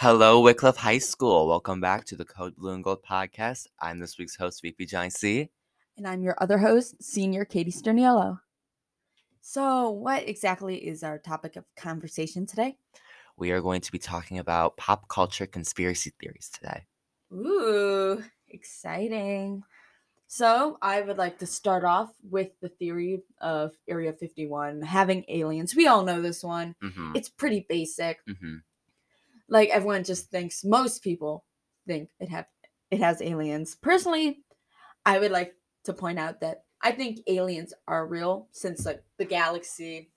Hello, Wycliffe High School. Welcome back to the Code Blue and Gold podcast. I'm this week's host, VP Johnny C. And I'm your other host, Senior Katie Sterniello. So, what exactly is our topic of conversation today? We are going to be talking about pop culture conspiracy theories today. Ooh, exciting. So, I would like to start off with the theory of Area 51 having aliens. We all know this one. hmm It's pretty basic. hmm Like everyone just thinks most people think it have it has aliens. Personally, I would like to point out that I think aliens are real since like the galaxy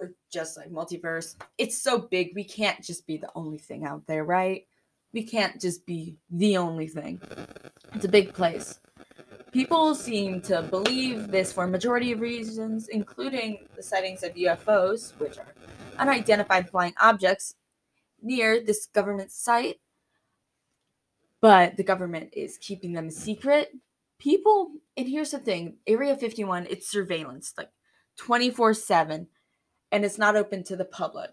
or just like multiverse, it's so big we can't just be the only thing out there, right? We can't just be the only thing. It's a big place. People seem to believe this for a majority of reasons, including the sightings of UFOs, which are unidentified flying objects near this government site, but the government is keeping them secret. People, and here's the thing Area 51, it's surveillance, like 24 7, and it's not open to the public.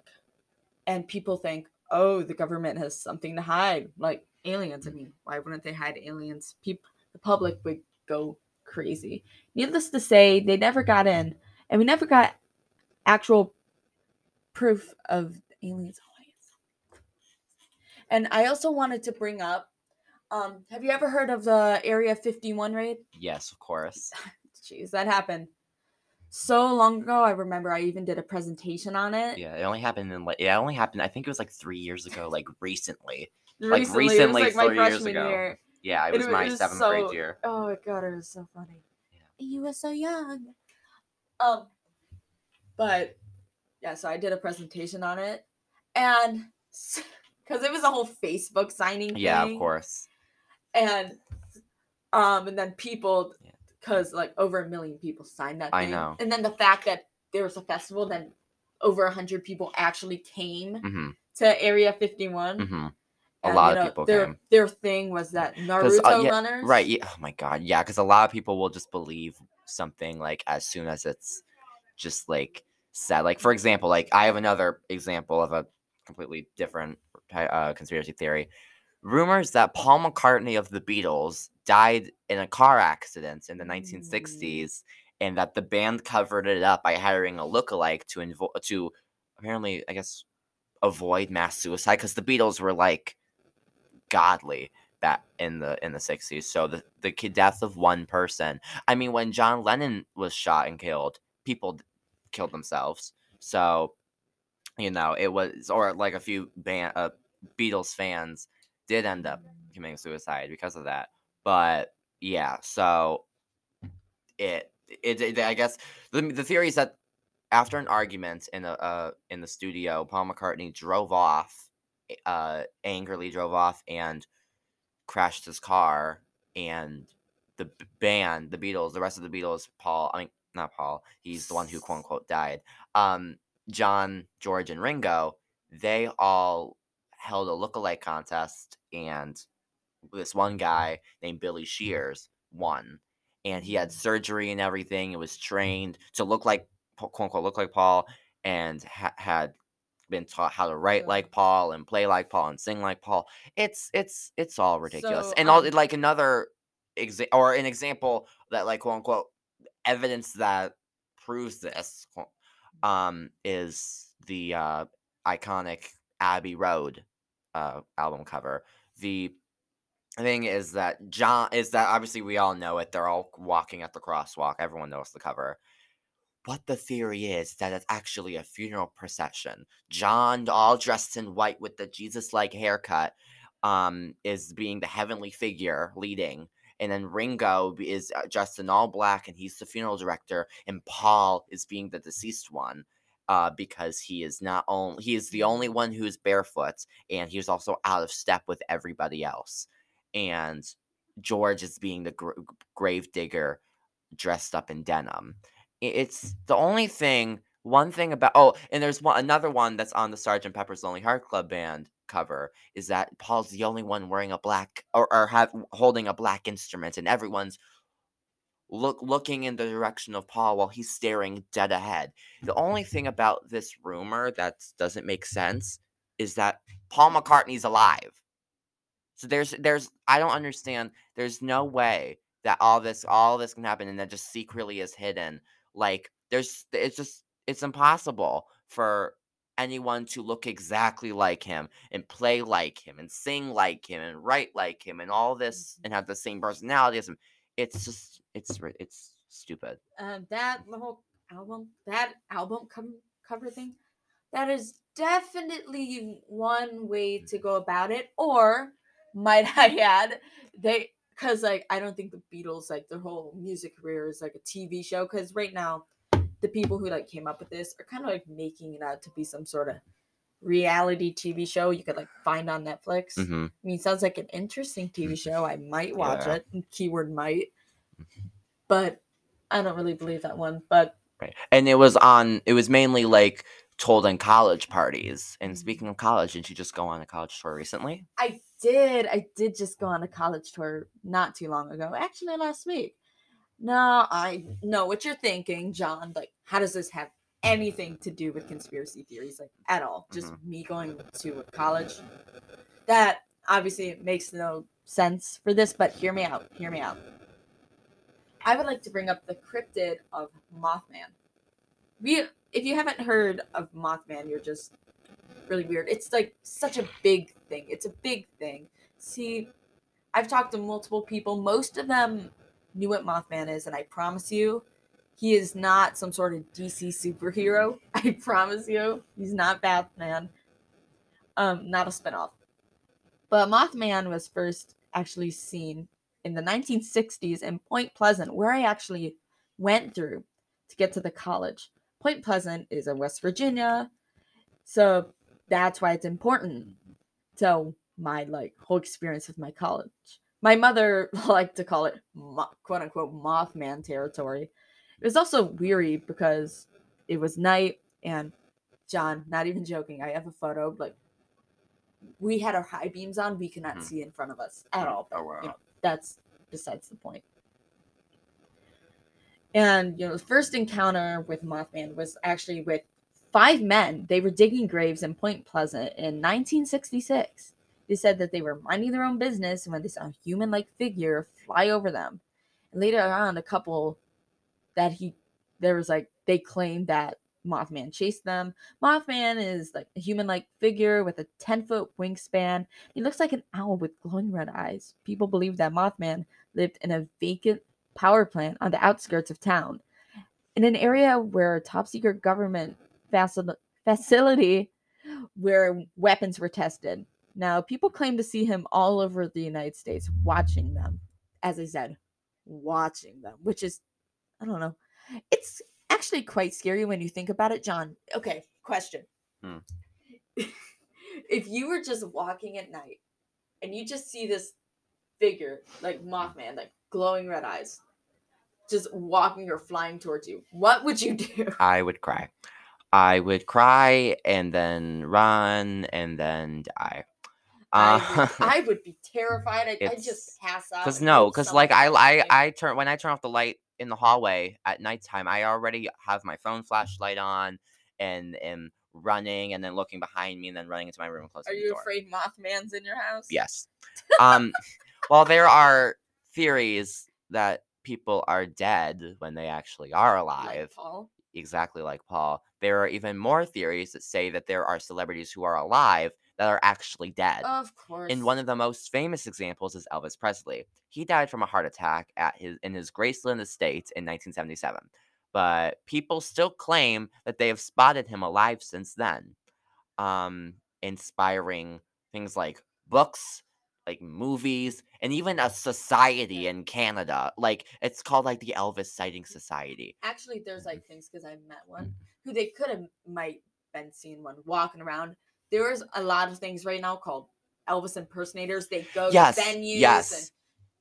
And people think, oh, the government has something to hide, like aliens. I mean, why wouldn't they hide aliens? People, the public would go crazy. Needless to say, they never got in, and we never got actual proof of aliens. And I also wanted to bring up um, have you ever heard of the Area 51 raid? Yes, of course. Jeez, that happened so long ago. I remember I even did a presentation on it. Yeah, it only happened in like it only happened. I think it was like three years ago, like recently. Recently, Like, recently, like three years ago. year. Yeah, it It was wa- my it was seventh so- grade year. Oh my god, it was so funny. Yeah. You were so young. Um, but yeah, so I did a presentation on it, and because it was a whole Facebook signing. Yeah, thing, of course. and um and then people because like over a million people signed that I know. and then the fact that there was a festival then over a hundred people actually came hmm to area 51 hmm A and, lot you of people their came. their thing was that naruto uh, yeah, runners Right. Yeah. Oh my god. Yeah, because a lot of people will just believe something like as soon as it's just like said. Like for example, like I have another example of a completely different uh, conspiracy theory. Rumors that Paul McCartney of the Beatles died in a car accident in the 1960s, and that the band covered it up by hiring a lookalike to invo- to apparently, I guess, avoid mass suicide because the Beatles were like godly that in the in the 60s so the the death of one person i mean when john lennon was shot and killed people killed themselves. So you know it was or like a few band uh, beatles fans did end up committing suicide because of that but yeah so it it, it i guess the, the theory is that after an argument in a uh, in the studio paul mccartney drove off uh angrily drove off and crashed his car and the band the beatles the rest of the beatles paul i mean not paul he's the one who quote unquote died um john george and ringo they all held a lookalike contest and this one guy named billy shears won and he had surgery and everything and was trained to look like quote unquote look like paul and ha- had been taught how to write Yeah. like Paul and play like Paul and sing like Paul. It's it's it's all ridiculous. So, and all um, like another exa- or an example that like quote unquote evidence that proves this um is the uh iconic Abbey Road uh album cover. The thing is that John is that obviously we all know it. They're all walking at the crosswalk. Everyone knows the cover. What the theory is that it's actually a funeral procession. John, all dressed in white with the Jesus-like haircut, um, is being the heavenly figure leading, and then Ringo is uh, dressed in all black, and he's the funeral director, and Paul is being the deceased one, uh, because he is not only he is the only one who is barefoot, and he is also out of step with everybody else, and George is being the gr- grave digger, dressed up in denim. It's the only thing one thing about oh and there's one another one that's on the sergeant pepper's lonely heart club band cover is that paul's the only one wearing a black or, or have holding a black instrument and everyone's look looking in the direction of paul while he's staring dead ahead the only thing about this rumor that doesn't make sense is that Paul McCartney's alive. So there's there's I don't understand. There's no way that all this all this can happen and that just secretly is hidden. Like there's it's just it's impossible for anyone to look exactly like him and play like him and sing like him and write like him and all this and have the same personality as him. It's just it's it's stupid. um, that whole album, that album cover cover thing, that is definitely one way to go about it. Or might I add, they because like I don't think the Beatles like their whole music career is like a TV show. Because right now, the people who like came up with this are kind of like making it out to be some sort of reality TV show you could like find on Netflix. hmm I mean, sounds like an interesting TV show. I might watch Yeah. it. Keyword might, but I don't really believe that one. But Right. And it was on it was mainly like told in college parties. And Mhm. speaking of college, didn't you just go on a college tour recently? I did. I did just go on a college tour not too long ago. Actually, last week. No, I mm. know what you're thinking, John. Like, how does this have anything to do with conspiracy theories? Like, at all? Just mm-hmm. me going to a college. That obviously makes no sense for this, but hear me out. Hear me out. I would like to bring up the cryptid of Mothman. We, if you haven't heard of Mothman, you're just really weird. It's like such a big thing. It's a big thing. See, I've talked to multiple people. Most of them knew what Mothman is, and I promise you, he is not some sort of DC superhero. I promise you, he's not Batman. Um, not a spinoff. But Mothman was first actually seen in the 1960s in Point Pleasant, where I actually went through to get to the college. Point Pleasant is in West Virginia, so that's why it's important. So my like whole experience with my college. My mother liked to call it quote unquote Mothman territory. It was also weary because it was night and John, not even joking, I have a photo like we had our high beams on, we could not Mhm. see in front of us at all. Oh but, you know, that's besides the point. And you know, the first encounter with Mothman was actually with five men. They were digging graves in Point Pleasant in 1966. They said that they were minding their own business when they saw a human-like figure fly over them. And later on, a couple that he there was like they claimed that Mothman chased them. Mothman is like a human-like figure with a 10-foot wingspan. He looks like an owl with glowing red eyes. People believe that Mothman lived in a vacant power plant on the outskirts of town, in an area where a top secret government facil- facility where weapons were tested. Now, people claim to see him all over the United States watching them. As I said, watching them, which is, I don't know, it's actually quite scary when you think about it, John. Okay, question. Hmm. if you were just walking at night and you just see this figure, like Mothman, like glowing red eyes, just walking or flying towards you, what would you do? I would cry. I would cry and then run and then die. I, Uh, would, I would be terrified. I'd, I'd just pass out. Cause no, cause like I I. I turn when I turn off the light in the hallway at nighttime, I already have my phone flashlight on and am running and then looking behind me and then running into my room and Are closing the you afraid Mothman's in your house? Yes. Um, well, there are theories that people are dead when they actually are Like alive, Paul? exactly like Paul. There are even more theories that say that there are celebrities who are alive that are actually dead. Of course. And one of the most famous examples is Elvis Presley. He died from a heart attack at his in his Graceland estate in 1977. But people still claim that they have spotted him alive since then. Um, inspiring things like books, like movies, and even a society in Canada. Like it's called like the Elvis Sighting Society. Actually, there's like things because I met one Mm. who they could have might been seen one walking around. There's a lot of things right now called Elvis impersonators. They go Yes, to venues yes, and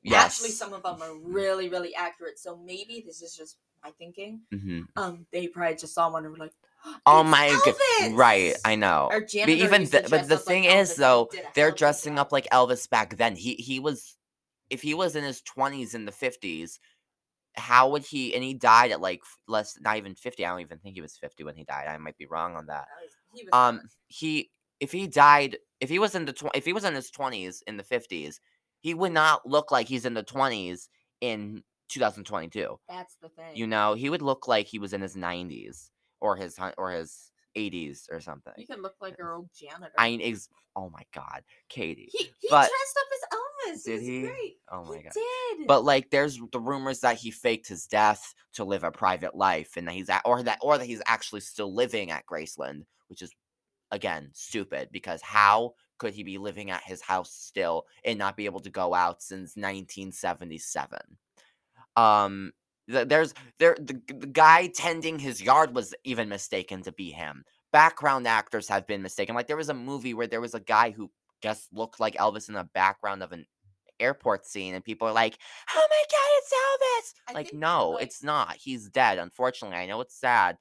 Yes. actually some of them are really, really accurate. So maybe this is just my thinking. hmm Um, they probably just saw one and were like, Oh "It's my god! Right, I know. But even but the up like thing Elvis, is though did a hell they're dressing job. up like Elvis back then. He he was if he was in his 20s in the 50s, how would he and he died at like less not even 50. I don't even think he was 50 when he died. I might be wrong on that. Uh, He Um he if he died, if he was in the tw- if he was in his twenties in the fifties, he would not look like he's in the twenties in 2022. That's the thing. You know, he would look like he was in his 90s or his or his 80s or something. you can look like your old janitor. I ex- oh my god, Katie. he he but- dressed up as Elvis. Did he? Great. Oh my he god. did. But like, there's the rumors that he faked his death to live a private life, and that he's at, or that or that he's actually still living at Graceland, which is again stupid because how could he be living at his house still and not be able to go out since 1977? Um, th- there's there the, the guy tending his yard was even mistaken to be him. Background actors have been mistaken. Like there was a movie where there was a guy who just looked like Elvis in the background of an airport scene, and people are like, "Oh my god, it's Elvis!" I like, no, like- it's not. He's dead. Unfortunately, I know it's sad.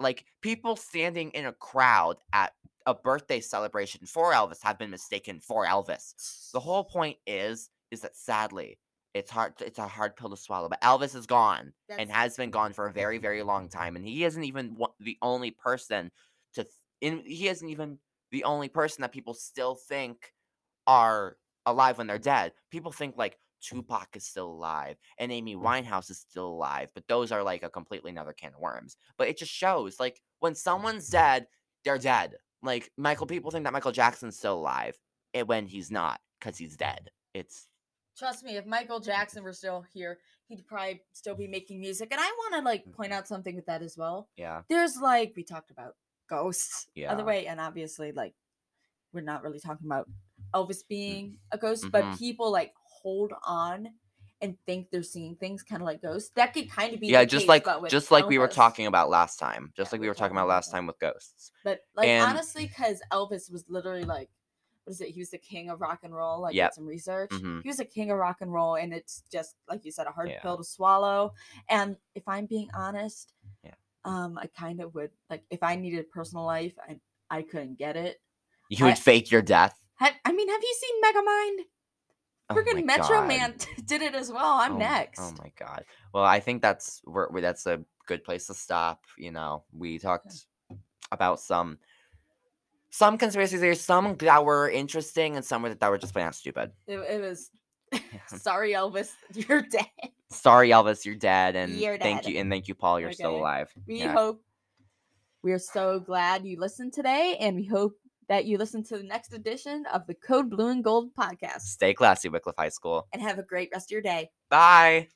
Like people standing in a crowd at a birthday celebration for Elvis have been mistaken for Elvis. The whole point is, is that sadly, it's hard. It's a hard pill to swallow. But Elvis is gone and has been gone for a very, very long time, and he isn't even one, the only person to. th- In he isn't even the only person that people still think are alive when they're dead. People think like Tupac is still alive and Amy mm. Winehouse is still alive, but those are like a completely another can of worms. But it just shows like when mm. someone's dead, they're dead. Like Michael, people think that Michael Jackson's still alive, and when he's not, because he's dead. It's Trust me, if Michael Jackson were still here, he'd probably still be making music. And I want to like mm. point out something with that as well. yeah, There's like we talked about ghosts Yeah. other way, and obviously like we're not really talking about Elvis being a ghost, Mhm. but mm-hmm. people like hold on and think they're seeing things kind of like ghosts. That could kind of be yeah, just case, like just like we were talking about last time, just Yeah, like we we were talking about last time with ghosts. But like And- honestly, because Elvis was literally like, what is it? He was the king of rock and roll. Like Yep. did some research. Mhm. He was the king of rock and roll, and it's just like you said, a hard Yeah. pill to swallow. And if I'm being honest, Yeah. um, I kind of would like if I needed a personal life, I I couldn't get it. You would I- fake your death. Ha- I mean, have you seen Megamind? Oh Freaking my Metro God. Man did it as well. I'm oh, oh next. Oh my god. Well, I think that's we're, that's a good place to stop. You know, we talked about some some conspiracy theories, some that were interesting, and some that were just plain out stupid. It, it was. Sorry, Elvis, you're dead. Sorry, Elvis, you're dead, and You're thank you, and thank you, Paul, you're still alive. We Yeah. hope we're so glad you listened today, and we hope that you listen to the next edition of the Code Blue and Gold podcast. Stay classy, Wycliffe High School. And have a great rest of your day. Bye.